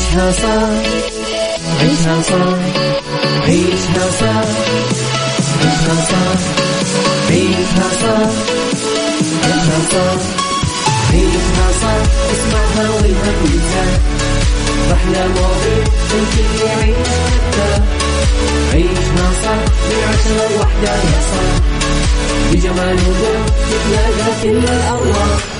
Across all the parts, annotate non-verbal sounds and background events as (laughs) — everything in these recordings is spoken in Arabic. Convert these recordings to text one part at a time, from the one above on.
عيشها صح عيشها صح عيشها صح عيشها صح عيشها صح عيشها صح عيشها صح اسمعها والهم ينزاح أحلى مواضيع الكل يعيش حتى عيشها صح من عشرة لوحدة يا صاح بجمال وذوق تتلاقى كل الأرواح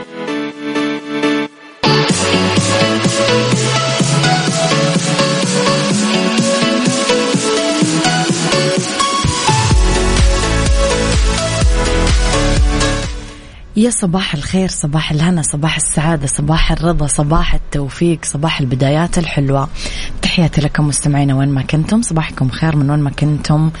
يا صباح الخير صباح الهنا صباح السعادة صباح الرضا صباح التوفيق صباح البدايات الحلوة. تحياتي لكم مستمعينا وين ما كنتم صباحكم خير من وين ما كنتم.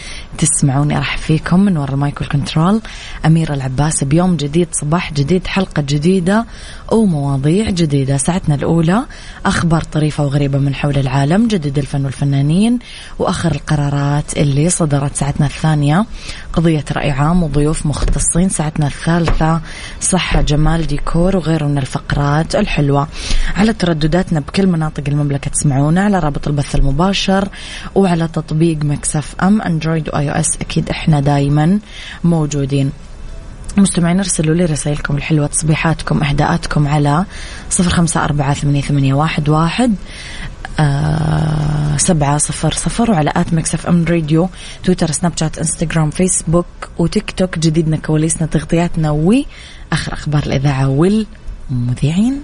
تسمعوني أرحب فيكم من وراء المايكل كنترول أميرة العباس بيوم جديد صباح جديد حلقة جديدة ومواضيع جديدة. ساعتنا الأولى أخبار طريفة وغريبة من حول العالم جديد الفن والفنانين وآخر القرارات اللي صدرت ساعتنا الثانية. قضية رأي عام وضيوف مختصين ساعتنا الثالثة صحة جمال ديكور وغيره من الفقرات الحلوة. على تردداتنا بكل مناطق المملكة تسمعونا على رابط البث المباشر وعلى تطبيق Mix FM Android و iOS أكيد إحنا دايما موجودين. مستمعين ارسلوا لي رسائلكم الحلوة تصبيحاتكم إهداءاتكم على صفر خمسة أربعة ثمانية واحد, واحد آه سبعة صفر صفر وعلى at Mix FM Radio تويتر سناب شات إنستغرام فيسبوك وتيك توك جديدنا كواليسنا تغطياتنا وآخر أخبار الإذاعة والمذيعين.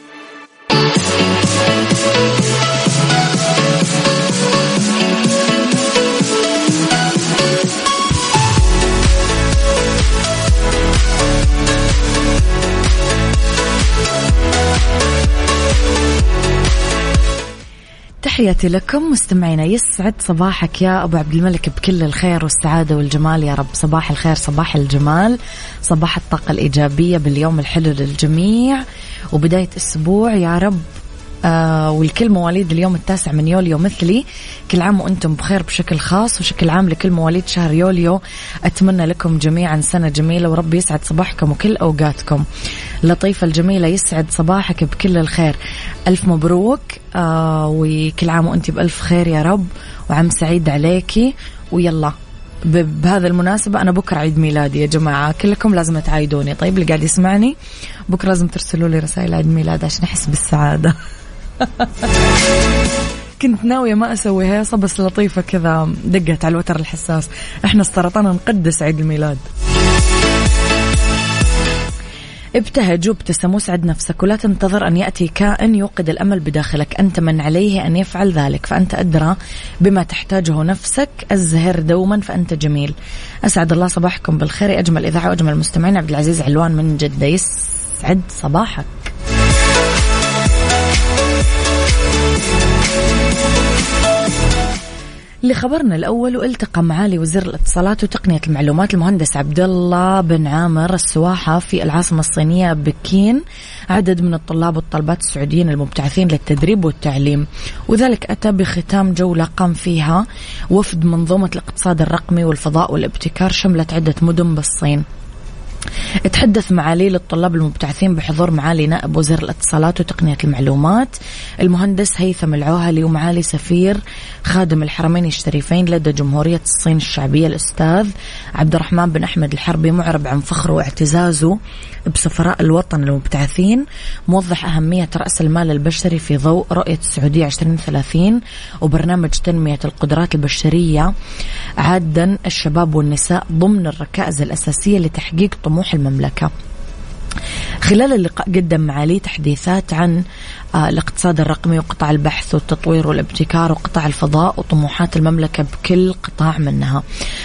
تحياتي لكم مستمعينا يسعد صباحك يا أبو عبد الملك بكل الخير والسعادة والجمال يا رب. صباح الخير صباح الجمال صباح الطاقة الإيجابية باليوم الحلو للجميع. وبداية أسبوع يا رب آه والكل مواليد اليوم التاسع من يوليو مثلي. كل عام وأنتم بخير بشكل خاص وشكل عام لكل مواليد شهر يوليو. أتمنى لكم جميعا سنة جميلة ورب يسعد صباحكم وكل أوقاتكم. لطيفه الجميلة يسعد صباحك بكل الخير. ألف مبروك. آه وكل عام وانت بألف خير يا رب. وعام سعيد عليكي. ويلا بهذا المناسبة أنا بكرة عيد ميلادي يا جماعة. كلكم لازم تعايدوني. طيب اللي قاعد يسمعني بكرة لازم ترسلوا لي رسائل عيد ميلاد عشان أحس بالسعادة. (laughs) كنت ناوية ما أسوي هيصة بس لطيفة كذا دقت على الوتر الحساس. إحنا السرطان نقدس عيد الميلاد. ابتهج وابتسم واسعد نفسك ولا تنتظر أن يأتي كائن يوقد الأمل بداخلك. أنت من عليه أن يفعل ذلك فأنت أدرى بما تحتاجه نفسك. الزهر دوما فأنت جميل. أسعد الله صباحكم بالخير. أجمل إذاعة وأجمل مستمعين عبد العزيز علوان من جدة. يسعد صباحك. لخبرنا الأول والتقى معالي وزير الاتصالات وتقنية المعلومات المهندس عبد الله بن عامر السواحة في العاصمة الصينية بكين. عدد من الطلاب والطالبات السعوديين المبتعثين للتدريب والتعليم وذلك أتى بختام جولة قام فيها وفد منظومة الاقتصاد الرقمي والفضاء والابتكار شملت عدة مدن بالصين. تحدث معالي للطلاب المبتعثين بحضور معالي نائب وزير الاتصالات وتقنية المعلومات المهندس هيثم العوهلي ومعالي سفير خادم الحرمين الشريفين لدى جمهورية الصين الشعبية الأستاذ عبد الرحمن بن أحمد الحربي معرب عن فخره واعتزازه بسفراء الوطن المبتعثين موضح أهمية رأس المال البشري في ضوء رؤية السعودية 2030 وبرنامج تنمية القدرات البشرية. عادا الشباب والنساء ضمن الركائز الأساسية لتحقيق طموح المملكة. خلال اللقاء قدم معالي تحديثات عن آه، الاقتصاد الرقمي وقطاع البحث والتطوير والابتكار وقطاع الفضاء وطموحات المملكة بكل قطاع منها.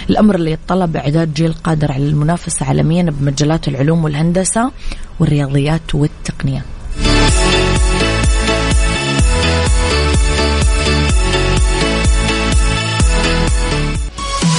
الأمر اللي يتطلب إعداد جيل قادر على المنافسة عالميا بمجالات العلوم والهندسة والرياضيات والتقنية.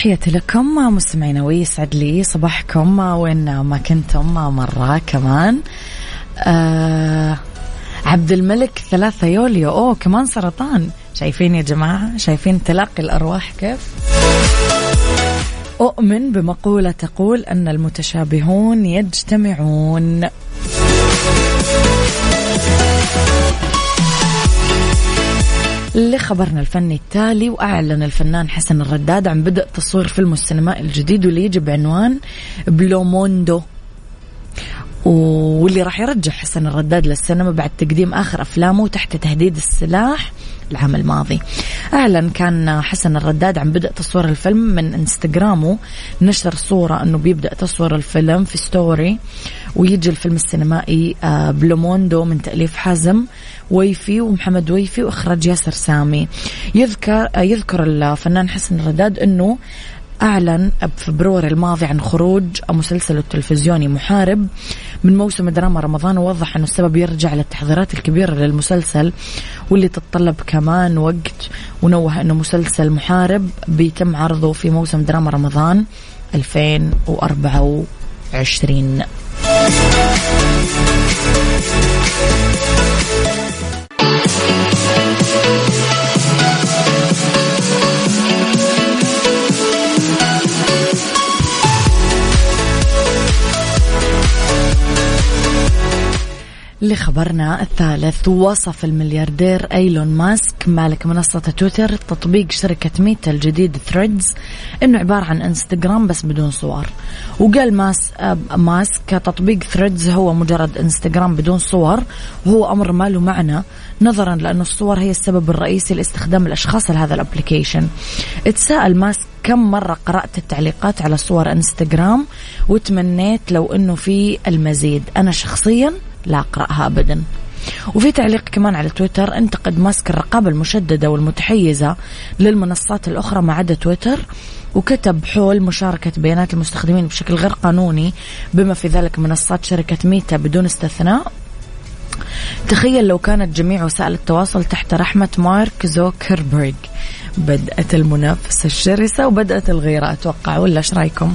تحياتي لكم مستمعينا ويسعد لي صباحكم وين ما كنتم مرة كمان. آه عبد الملك ثلاثة يوليو. أوه كمان سرطان. شايفين يا جماعة؟ شايفين تلاقي الأرواح كيف؟ أؤمن بمقولة تقول أن المتشابهون يجتمعون. لخبرنا الفني التالي وأعلن الفنان حسن الرداد عن بدء تصوير فيلمه السينمائي الجديد واللي يجي بعنوان بلوموندو واللي راح يرجع حسن الرداد للسينما بعد تقديم آخر أفلامه تحت تهديد السلاح. العام الماضي. أعلن كان حسن الرداد عن بدء تصوير الفيلم من إنستغرامه. نشر صورة أنه بيبدأ تصوير الفيلم في story ويجي الفيلم السينمائي آه، بلوموندو من تأليف حازم ويفي ومحمد ويفي وإخراج ياسر سامي. يذكر آه، يذكر الفنان حسن الرداد أنه أعلن ب February الماضي عن خروج مسلسله التلفزيوني محارب. من موسم دراما رمضان ووضح أنه السبب يرجع للتحضيرات الكبيرة للمسلسل واللي تتطلب كمان وقت ونوه أنه مسلسل محارب بيتم عرضه في موسم دراما رمضان 2024 لخبرنا الثالث وصف الملياردير إيلون ماسك مالك منصة تويتر تطبيق شركة ميتا الجديد ثريدز إنه عبارة عن إنستغرام بس بدون صور. وقال ماس ماسك تطبيق ثريدز هو مجرد إنستغرام بدون صور وهو أمر ما له معنى نظرا لأن الصور هي السبب الرئيسي لاستخدام الأشخاص لهذا ال application اتساءل ماسك كم مرة قرأت التعليقات على صور إنستغرام وتمنيت لو إنه في المزيد. أنا شخصيا لا أقرأها أبدا. وفي تعليق كمان على تويتر انتقد ماسك الرقابة المشددة والمتحيزة للمنصات الأخرى ما عدا تويتر وكتب حول مشاركة بيانات المستخدمين بشكل غير قانوني بما في ذلك منصات شركة ميتا بدون استثناء. تخيل لو كانت جميع وسائل التواصل تحت رحمة مارك زوكربيرج بدأت المنافسة الشرسة وبدأت الغيرة أتوقع ولا إيش رأيكم؟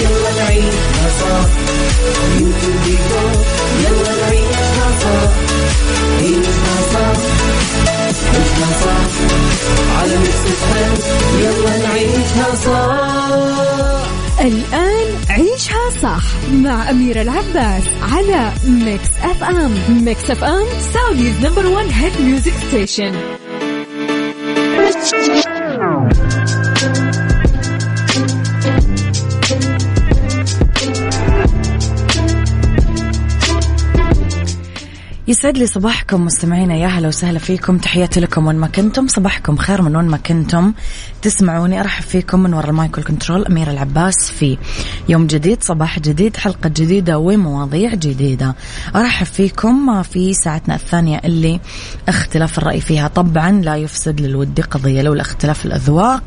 يلا نعيشها صح يلا نعيشها صح عيشها صح عيشها صح على صح الآن عيشها صح مع أميرة العباس على Mix FM Mix FM Saudi's number one hit music station يسعد لي صباحكم مستمعينا يا هلا وسهلا فيكم. تحياتي لكم وين ما كنتم. صباحكم خير من وين ما كنتم. تسمعوني أرحب فيكم من وراء ال mic وال control أميرة العباس في يوم جديد صباح جديد حلقة جديدة ومواضيع جديدة. أرحب فيكم في ساعتنا الثانية اللي اختلاف الرأي فيها. طبعا لا يفسد للود قضية لولا اختلاف الأذواق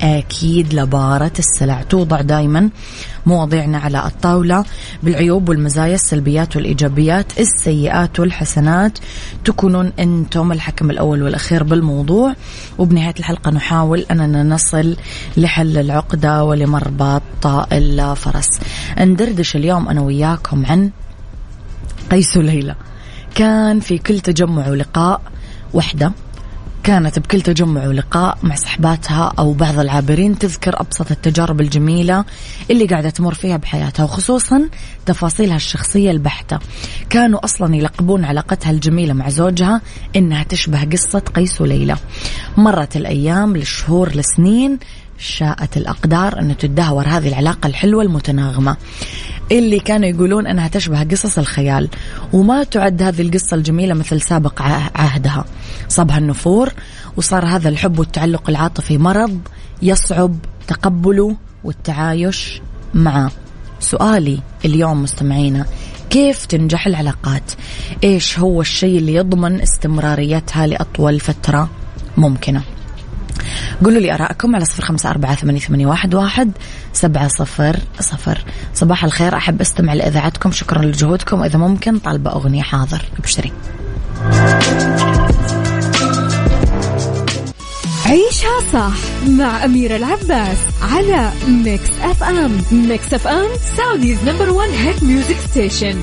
أكيد لبارت السلع. توضع دائما مواضيعنا على الطاولة بالعيوب والمزايا السلبيات والإيجابيات السيئات والحسنات. تكونون أنتم الحكم الأول والأخير بالموضوع. وبنهاية الحلقة نحاول نصل لحل العقدة ولمربط الفرس ندردش اليوم أنا وياكم عن قيس وليلى كان في كل تجمع ولقاء وحدة. كانت بكل تجمع ولقاء مع صحباتها أو بعض العابرين تذكر أبسط التجارب الجميلة اللي قاعدة تمر فيها بحياتها وخصوصا تفاصيلها الشخصية البحتة. كانوا أصلا يلقبون علاقتها الجميلة مع زوجها إنها تشبه قصة قيس وليلى. مرت الأيام للشهور لسنين شاءت الأقدار أن تدهور هذه العلاقة الحلوة المتناغمة. اللي كانوا يقولون أنها تشبه قصص الخيال وما تعد هذه القصة الجميلة مثل سابق عهدها. صابها النفور وصار هذا الحب والتعلق العاطفي مرض يصعب تقبله والتعايش معه. سؤالي اليوم مستمعينا كيف تنجح العلاقات؟ إيش هو الشيء اللي يضمن استمراريتها لأطول فترة ممكنة؟ قولوا لي أراءكم على صفر خمسة أربعة ثمانية واحد واحد سبعة صفر صفر. صباح الخير أحب أستمع لإذاعتكم شكرا لجهودكم. وإذا ممكن طالبة أغنية حاضر ابشري. عيشها صح مع أميرة العباس على Mix FM Mix FM Saudi's number one hit music station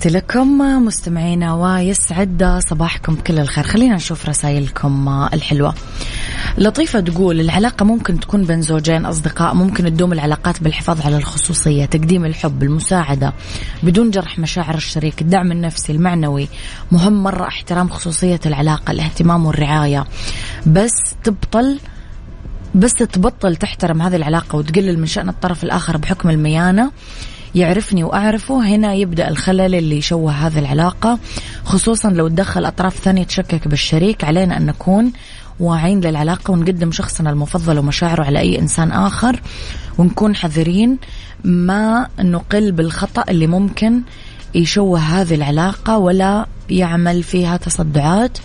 تحياتي لكم مستمعينا ويسعد صباحكم بكل الخير. خلينا نشوف رسائلكم الحلوة. لطيفة تقول العلاقة ممكن تكون بين زوجين أصدقاء ممكن تدوم العلاقات بالحفاظ على الخصوصية تقديم الحب المساعدة بدون جرح مشاعر الشريك الدعم النفسي المعنوي مهم مرة احترام خصوصية العلاقة الاهتمام والرعاية. بس تبطل بس تبطل تحترم هذه العلاقة وتقلل من شأن الطرف الآخر بحكم الميانة. يعرفني وأعرفه. هنا يبدأ الخلل اللي يشوه هذه العلاقة خصوصا لو تدخل أطراف ثانية تشكك بالشريك علينا أن نكون واعين للعلاقة ونقدم شخصنا المفضل ومشاعره على أي إنسان آخر ونكون حذرين ما نقل بالخطأ اللي ممكن يشوه هذه العلاقة ولا يعمل فيها تصدعات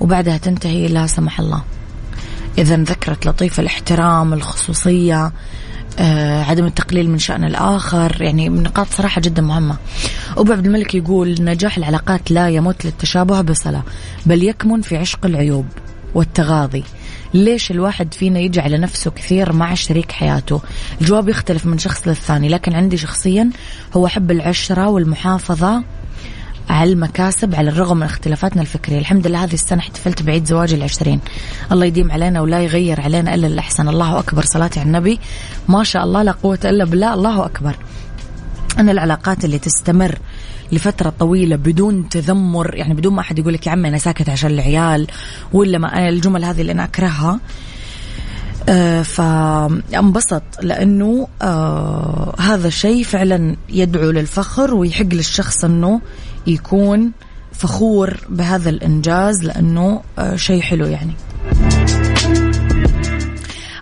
وبعدها تنتهي لا سمح الله. إذا ذكرت لطيفة الاحترام الخصوصية عدم التقليل من شأن الآخر. يعني من نقاط صراحة جدا مهمة. أبو عبد الملك يقول نجاح العلاقات لا يمت للتشابه بصلة بل يكمن في عشق العيوب والتغاضي. ليش الواحد فينا يجي على نفسه كثير مع شريك حياته؟ الجواب يختلف من شخص للثاني لكن عندي شخصيا هو حب العشرة والمحافظة على المكاسب على الرغم من اختلافاتنا الفكرية. الحمد لله هذه السنة احتفلت بعيد زواجي العشرين. الله يديم علينا ولا يغير علينا إلا الأحسن. الله أكبر. صلاتي على النبي. ما شاء الله لا قوة إلا بالله. الله أكبر. أنا العلاقات اللي تستمر لفترة طويلة بدون تذمر يعني بدون ما أحد يقول لك يا عمي أنا ساكت عشان العيال ولا ما أنا الجمل هذه اللي أنا أكرهها. آه فانبسط لأنه آه هذا الشيء فعلا يدعو للفخر ويحق للشخص إنه يكون فخور بهذا الإنجاز لأنه آه شيء حلو يعني.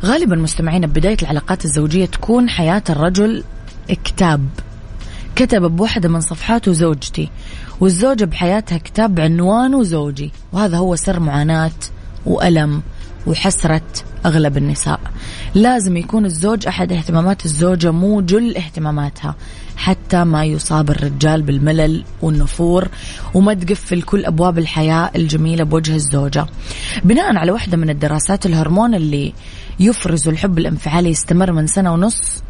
غالبا مستمعين ببدايه العلاقات الزوجية تكون حياة الرجل كتاب. كتب بواحدة من صفحاته زوجتي والزوجة بحياتها كتاب عنوانه زوجي وهذا هو سر معاناة وألم وحسرة أغلب النساء. لازم يكون الزوج أحد اهتمامات الزوجة مو جل اهتماماتها. حتى ما يصاب الرجال بالملل والنفور وما تقفل كل أبواب الحياة الجميلة بوجه الزوجة. بناء على واحدة من الدراسات الهرمون اللي يفرز الحب الانفعالي يستمر من سنة ونص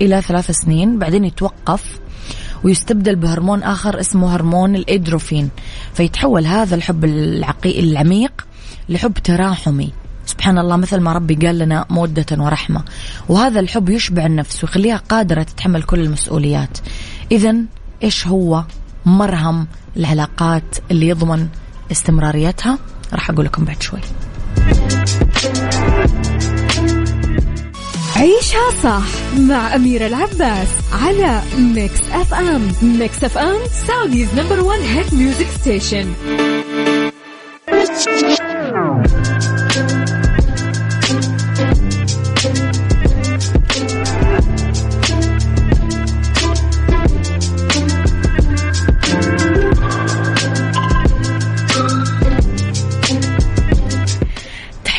إلى ثلاث سنين بعدين يتوقف ويستبدل بهرمون آخر اسمه هرمون الإدروفين. فيتحول هذا الحب العقي العميق لحب تراحمي. سبحان الله مثل ما ربي قال لنا مودة ورحمة. وهذا الحب يشبع النفس ويخليها قادرة تتحمل كل المسؤوليات. إذا إيش هو مرهم العلاقات اللي يضمن استمراريتها؟ راح أقول لكم بعد شوي. عيشها صح مع أميرة العباس على Mix FM Mix FM Saudi's number one hit music station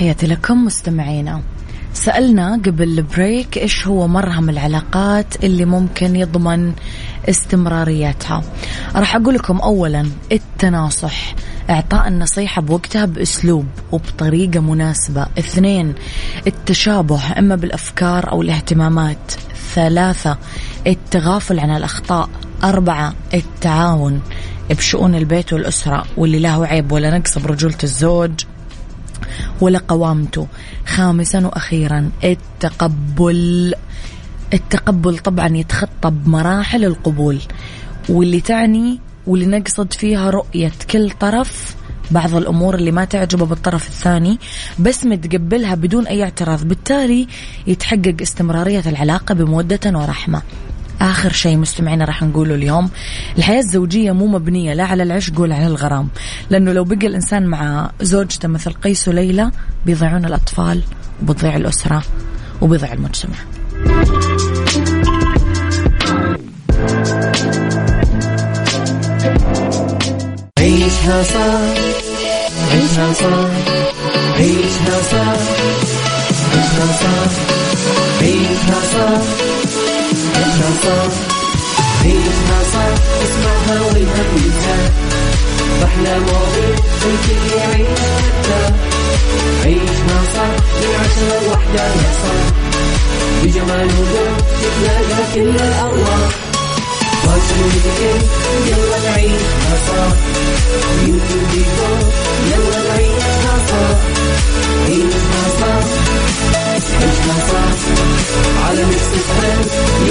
تحياتي لكم مستمعينا. سألنا قبل البريك إيش هو مرهم العلاقات اللي ممكن يضمن استمراريتها. راح أقول لكم أولا التناصح إعطاء النصيحة بوقتها بأسلوب وبطريقة مناسبة. اثنين التشابه إما بالأفكار أو الاهتمامات. ثلاثة التغافل عن الأخطاء. أربعة التعاون بشؤون البيت والأسرة واللي له عيب ولا نقص برجولة الزوج. ولا قوامته خامسا وأخيرا التقبل. التقبل طبعا يتخطى بمراحل القبول واللي تعني واللي نقصد فيها رؤية كل طرف بعض الأمور اللي ما تعجبه بالطرف الثاني بس متقبلها بدون أي اعتراض. بالتالي يتحقق استمرارية العلاقة بمودة ورحمة. آخر شيء مستمعينا راح نقوله اليوم الحياة الزوجية مو مبنية لا على العشق ولا على الغرام لأنه لو بقى الإنسان مع زوجته مثل قيس وليلى بيضيعون الأطفال وبتضيع الأسرة وبيضيع المجتمع. عيشها صح عيشها صح عيشها صح عيشها صح عيشها صح. عيشها صح عيشها صح اسمعها والهم ينزاح أحلى مواضيع الكل يعيش مرتاح عيشها صح من عشرة لوحدة يا صاح بجمال وذوق تتلاقى كل الأرواح فاشل وذكر يلا نعيشها صح بيوتي وديكور يلا نعيشها صح عيشها صح عيشها صح على Mix FM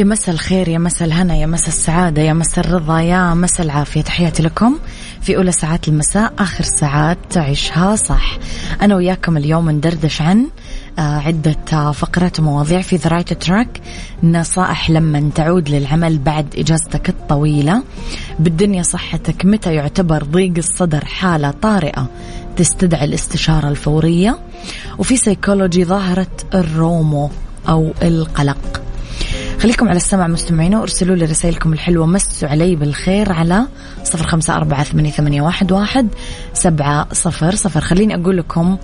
يا مسا الخير يا مسا الهنا يا مسا السعادة يا مسا الرضا يا مسا العافية. تحياتي لكم في أولى ساعات المساء آخر ساعات عيشها صح. أنا وياكم اليوم ندردش عن آه، عدة آه، فقرات ومواضيع في the right track نصائح لما تعود للعمل بعد إجازتك الطويلة. بالدنيا صحتك متى يعتبر ضيق الصدر حالة طارئة تستدعي الاستشارة الفورية. وفي سيكولوجي ظاهرة ال ROMO أو القلق. خليكم على السمع مستمعينا وارسلوا لي رسائلكم الحلوة. مسوا علي بالخير على صفر خمسة أربعة ثمانية, واحد سبعة صفر صفر. خليني أقول لكم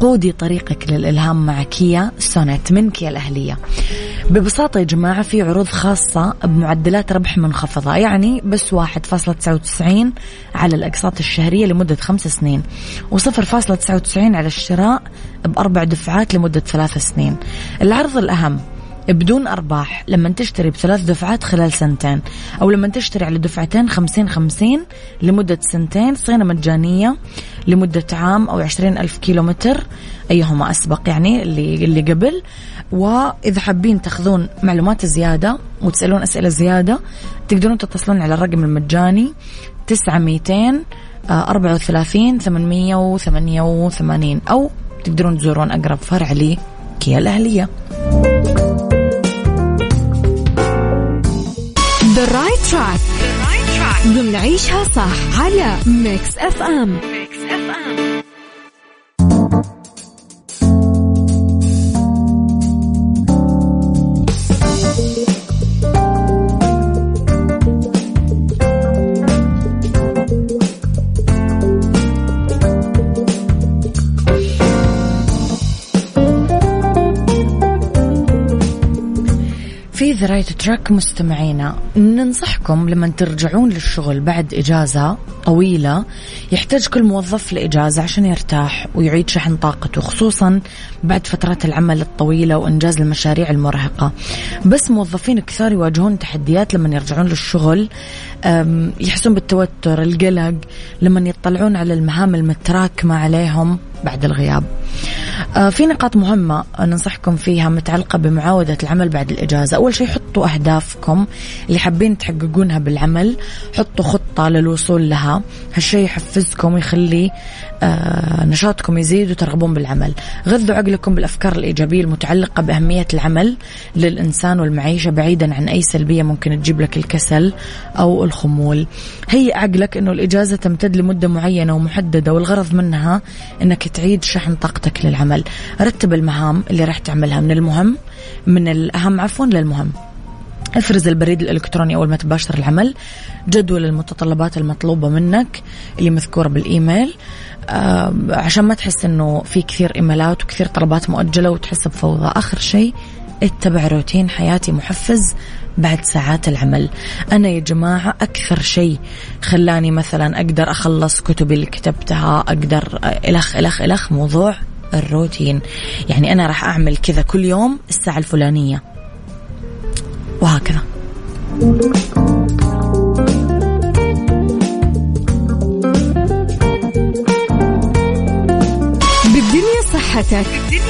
قودي طريقك للإلهام مع كيا سونيت من كيا الأهلية. ببساطة يا جماعة في عروض خاصة بمعدلات ربح منخفضة يعني بس واحد فاصلة تسعة وتسعين على الأقساط الشهرية لمدة خمس سنين وصفر فاصلة تسعة وتسعين على الشراء بأربع دفعات لمدة ثلاث سنين. العرض الأهم بدون أرباح لما تشتري بثلاث دفعات خلال سنتين أو لما تشتري على دفعتين خمسين خمسين لمدة سنتين صيانة مجانية لمدة عام أو عشرين ألف كيلو متر أيهما أسبق يعني اللي, اللي قبل. وإذا حابين تأخذون معلومات زيادة وتسألون أسئلة زيادة تقدرون تتصلون على الرقم المجاني تسعة ميتين أربعة وثلاثين ثمانمية وثمانية وثمانين أو تقدرون تزورون أقرب فرع لي كيا الأهلية. the right track ضمن عيشها صح على Mix FM في في the right track مستمعينا ننصحكم لما ترجعون للشغل بعد إجازة طويلة يحتاج كل موظف لإجازة عشان يرتاح ويعيد شحن طاقته خصوصا بعد فترات العمل الطويلة وإنجاز المشاريع المرهقة. بس موظفين كثار يواجهون تحديات لما يرجعون للشغل يحسون بالتوتر القلق لما يطلعون على المهام المتراكمة عليهم. بعد الغياب. آه، في نقاط مهمة ننصحكم فيها متعلقة بمعاودة العمل بعد الإجازة. أول شيء حطوا أهدافكم اللي حابين تحققونها بالعمل. حطوا خطة للوصول لها. هالشيء يحفزكم ويخلي آه، نشاطكم يزيد وترغبون بالعمل. غذوا عقلكم بالأفكار الإيجابية المتعلقة بأهمية العمل للإنسان والمعيشة بعيدا عن أي سلبية ممكن تجيب لك الكسل أو الخمول. هيئ عقلك أنه الإجازة تمتد لمدة معينة ومحددة والغرض منها أنك تعيد شحن طاقتك للعمل. رتب المهام اللي راح تعملها من المهم من الأهم عفوا للمهم. افرز البريد الإلكتروني أول ما تباشر العمل. جدول المتطلبات المطلوبة منك اللي مذكوره بالإيميل. عشان ما تحس إنه في كثير إيميلات وكثير طلبات مؤجلة وتحس بفوضى. آخر شيء اتبع روتين حياتي محفز بعد ساعات العمل. أنا يا جماعة أكثر شيء خلاني مثلا أقدر أخلص كتبي اللي كتبتها أقدر إلخ إلخ إلخ موضوع الروتين. يعني أنا راح أعمل كذا كل يوم الساعة الفلانية. وهكذا. بالدنيا صحتك. بالدنيا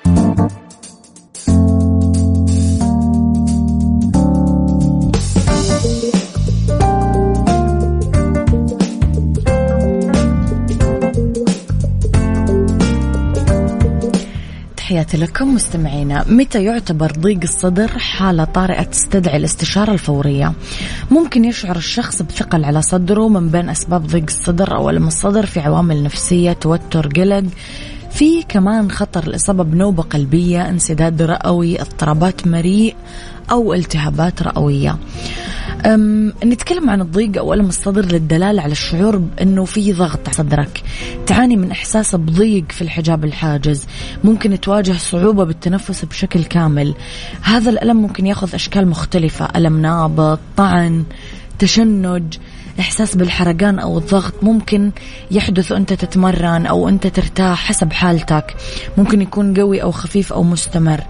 تحياتي لكم مستمعينا. متى يعتبر ضيق الصدر حالة طارئة تستدعي الاستشارة الفورية؟ ممكن يشعر الشخص بثقل على صدره من بين أسباب ضيق الصدر أو ألم الصدر في عوامل نفسية توتر قلق. في كمان خطر الإصابة بنوبة قلبية انسداد رئوي اضطرابات مريء أو التهابات رئوية. نتكلم عن الضيق أو ألم الصدر للدلالة على الشعور بأنه في ضغط على صدرك. تعاني من إحساس بضيق في الحجاب الحاجز. ممكن تواجه صعوبة بالتنفس بشكل كامل. هذا الألم ممكن يأخذ أشكال مختلفة. ألم نابض طعن تشنج. إحساس بالحرقان أو الضغط ممكن يحدث وأنت تتمرن أو أنت ترتاح حسب حالتك. ممكن يكون قوي أو خفيف أو مستمر.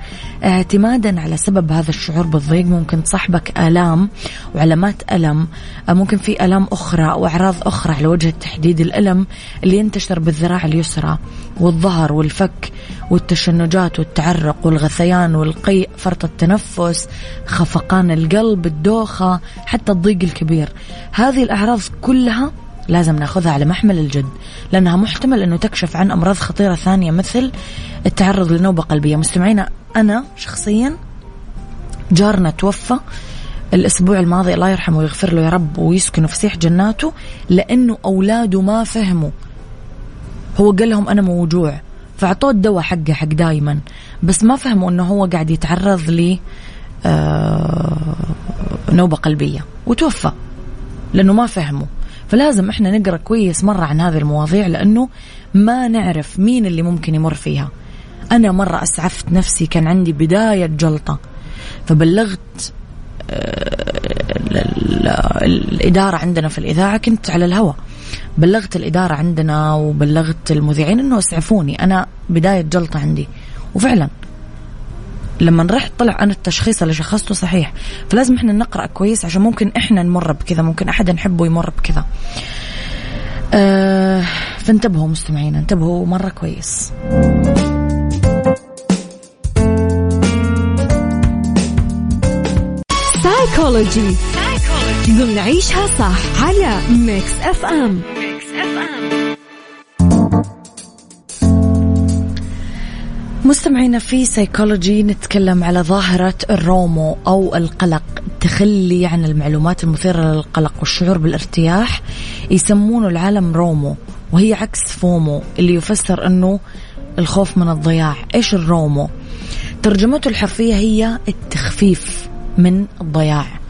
اعتمادا على سبب هذا الشعور بالضيق ممكن تصاحبك آلام وعلامات ألم. ممكن في آلام أخرى أو أعراض أخرى على وجه التحديد الألم اللي ينتشر بالذراع اليسرى. والظهر والفك والتشنجات والتعرق والغثيان والقيء فرط التنفس خفقان القلب الدوخة حتى الضيق الكبير. هذه الأعراض كلها لازم ناخذها على محمل الجد لأنها محتمل أنه تكشف عن أمراض خطيرة ثانية مثل التعرض لنوبة قلبية. مستمعينا أنا شخصيا جارنا توفى الأسبوع الماضي الله يرحمه ويغفر له يا رب ويسكنه فسيح جناته لأنه أولاده ما فهموا هو قال لهم أنا موجوع فأعطوه الدواء حقه حق دايما. بس ما فهموا أنه هو قاعد يتعرض ل آه نوبة قلبية. وتوفى لأنه ما فهموا. فلازم إحنا نقرأ كويس مرة عن هذه المواضيع لأنه ما نعرف مين اللي ممكن يمر فيها. أنا مرة أسعفت نفسي كان عندي بداية جلطة. فبلغت آه، الإدارة عندنا في الإذاعة كنت على الهواء. بلغت الإدارة عندنا وبلغت المذيعين أنه اسعفوني. أنا بداية جلطة عندي. وفعلا لما رحت طلع أنا التشخيص اللي شخصته صحيح. فلازم إحنا نقرأ كويس عشان ممكن إحنا نمر بكذا ممكن أحد نحبه يمر بكذا. آه فانتبهوا مستمعين انتبهوا مرة كويس. سايكولوجي ضمن عيشها صح على Mix FM مستمعينا في سيكولوجي نتكلم على ظاهرة ال ROMO أو القلق. التخلي عن المعلومات المثيرة للقلق والشعور بالارتياح يسمونه العالم ROMO وهي عكس FOMO اللي يفسر أنه الخوف من الضياع. إيش ال ROMO؟ ترجمته الحرفية هي التخفيف من الضياع.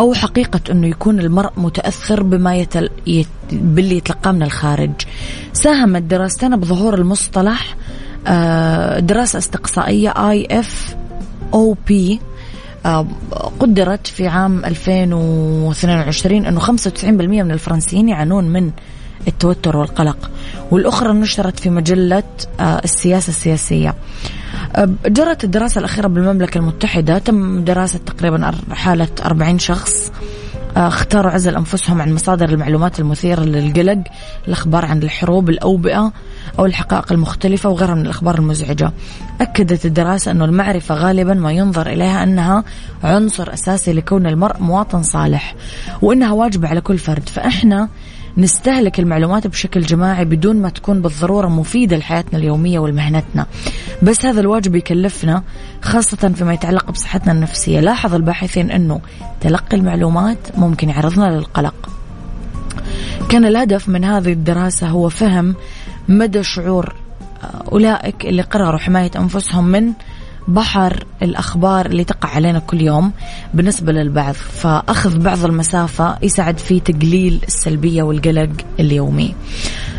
أو حقيقة أنه يكون المرء متأثر بما يتل... يت... باللي يتلقاه من الخارج. ساهمت دراستنا بظهور المصطلح آه، دراسة استقصائية أو بي قدرت في عام 2022 أنه 95% من الفرنسيين يعانون من التوتر والقلق. والأخرى نشرت في مجلة آه، السياسة السياسية. آه، جرت الدراسة الأخيرة بالمملكة المتحدة تم دراسة تقريبا حالة 40 شخص. اختاروا عزل أنفسهم عن مصادر المعلومات المثيرة للقلق الأخبار عن الحروب الأوبئة أو الحقائق المختلفة وغيرها من الأخبار المزعجة. أكدت الدراسة أنه المعرفة غالبا ما ينظر إليها أنها عنصر أساسي لكون المرء مواطن صالح وأنها واجبة على كل فرد. فإحنا نستهلك المعلومات بشكل جماعي بدون ما تكون بالضرورة مفيدة لحياتنا اليومية والمهنتنا بس هذا الواجب يكلفنا خاصة فيما يتعلق بصحتنا النفسية. لاحظ الباحثين أنه تلقي المعلومات ممكن يعرضنا للقلق. كان الهدف من هذه الدراسة هو فهم مدى شعور أولئك اللي قرروا حماية أنفسهم من بحر الأخبار اللي تقع علينا كل يوم. بالنسبة للبعض فأخذ بعض المسافة يساعد في تقليل السلبية والقلق اليومي.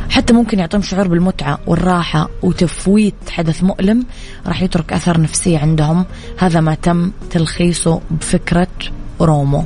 حتى ممكن يعطيهم شعور بالمتعة والراحة وتفويت حدث مؤلم راح يترك أثر نفسي عندهم. هذا ما تم تلخيصه بفكرة رومو.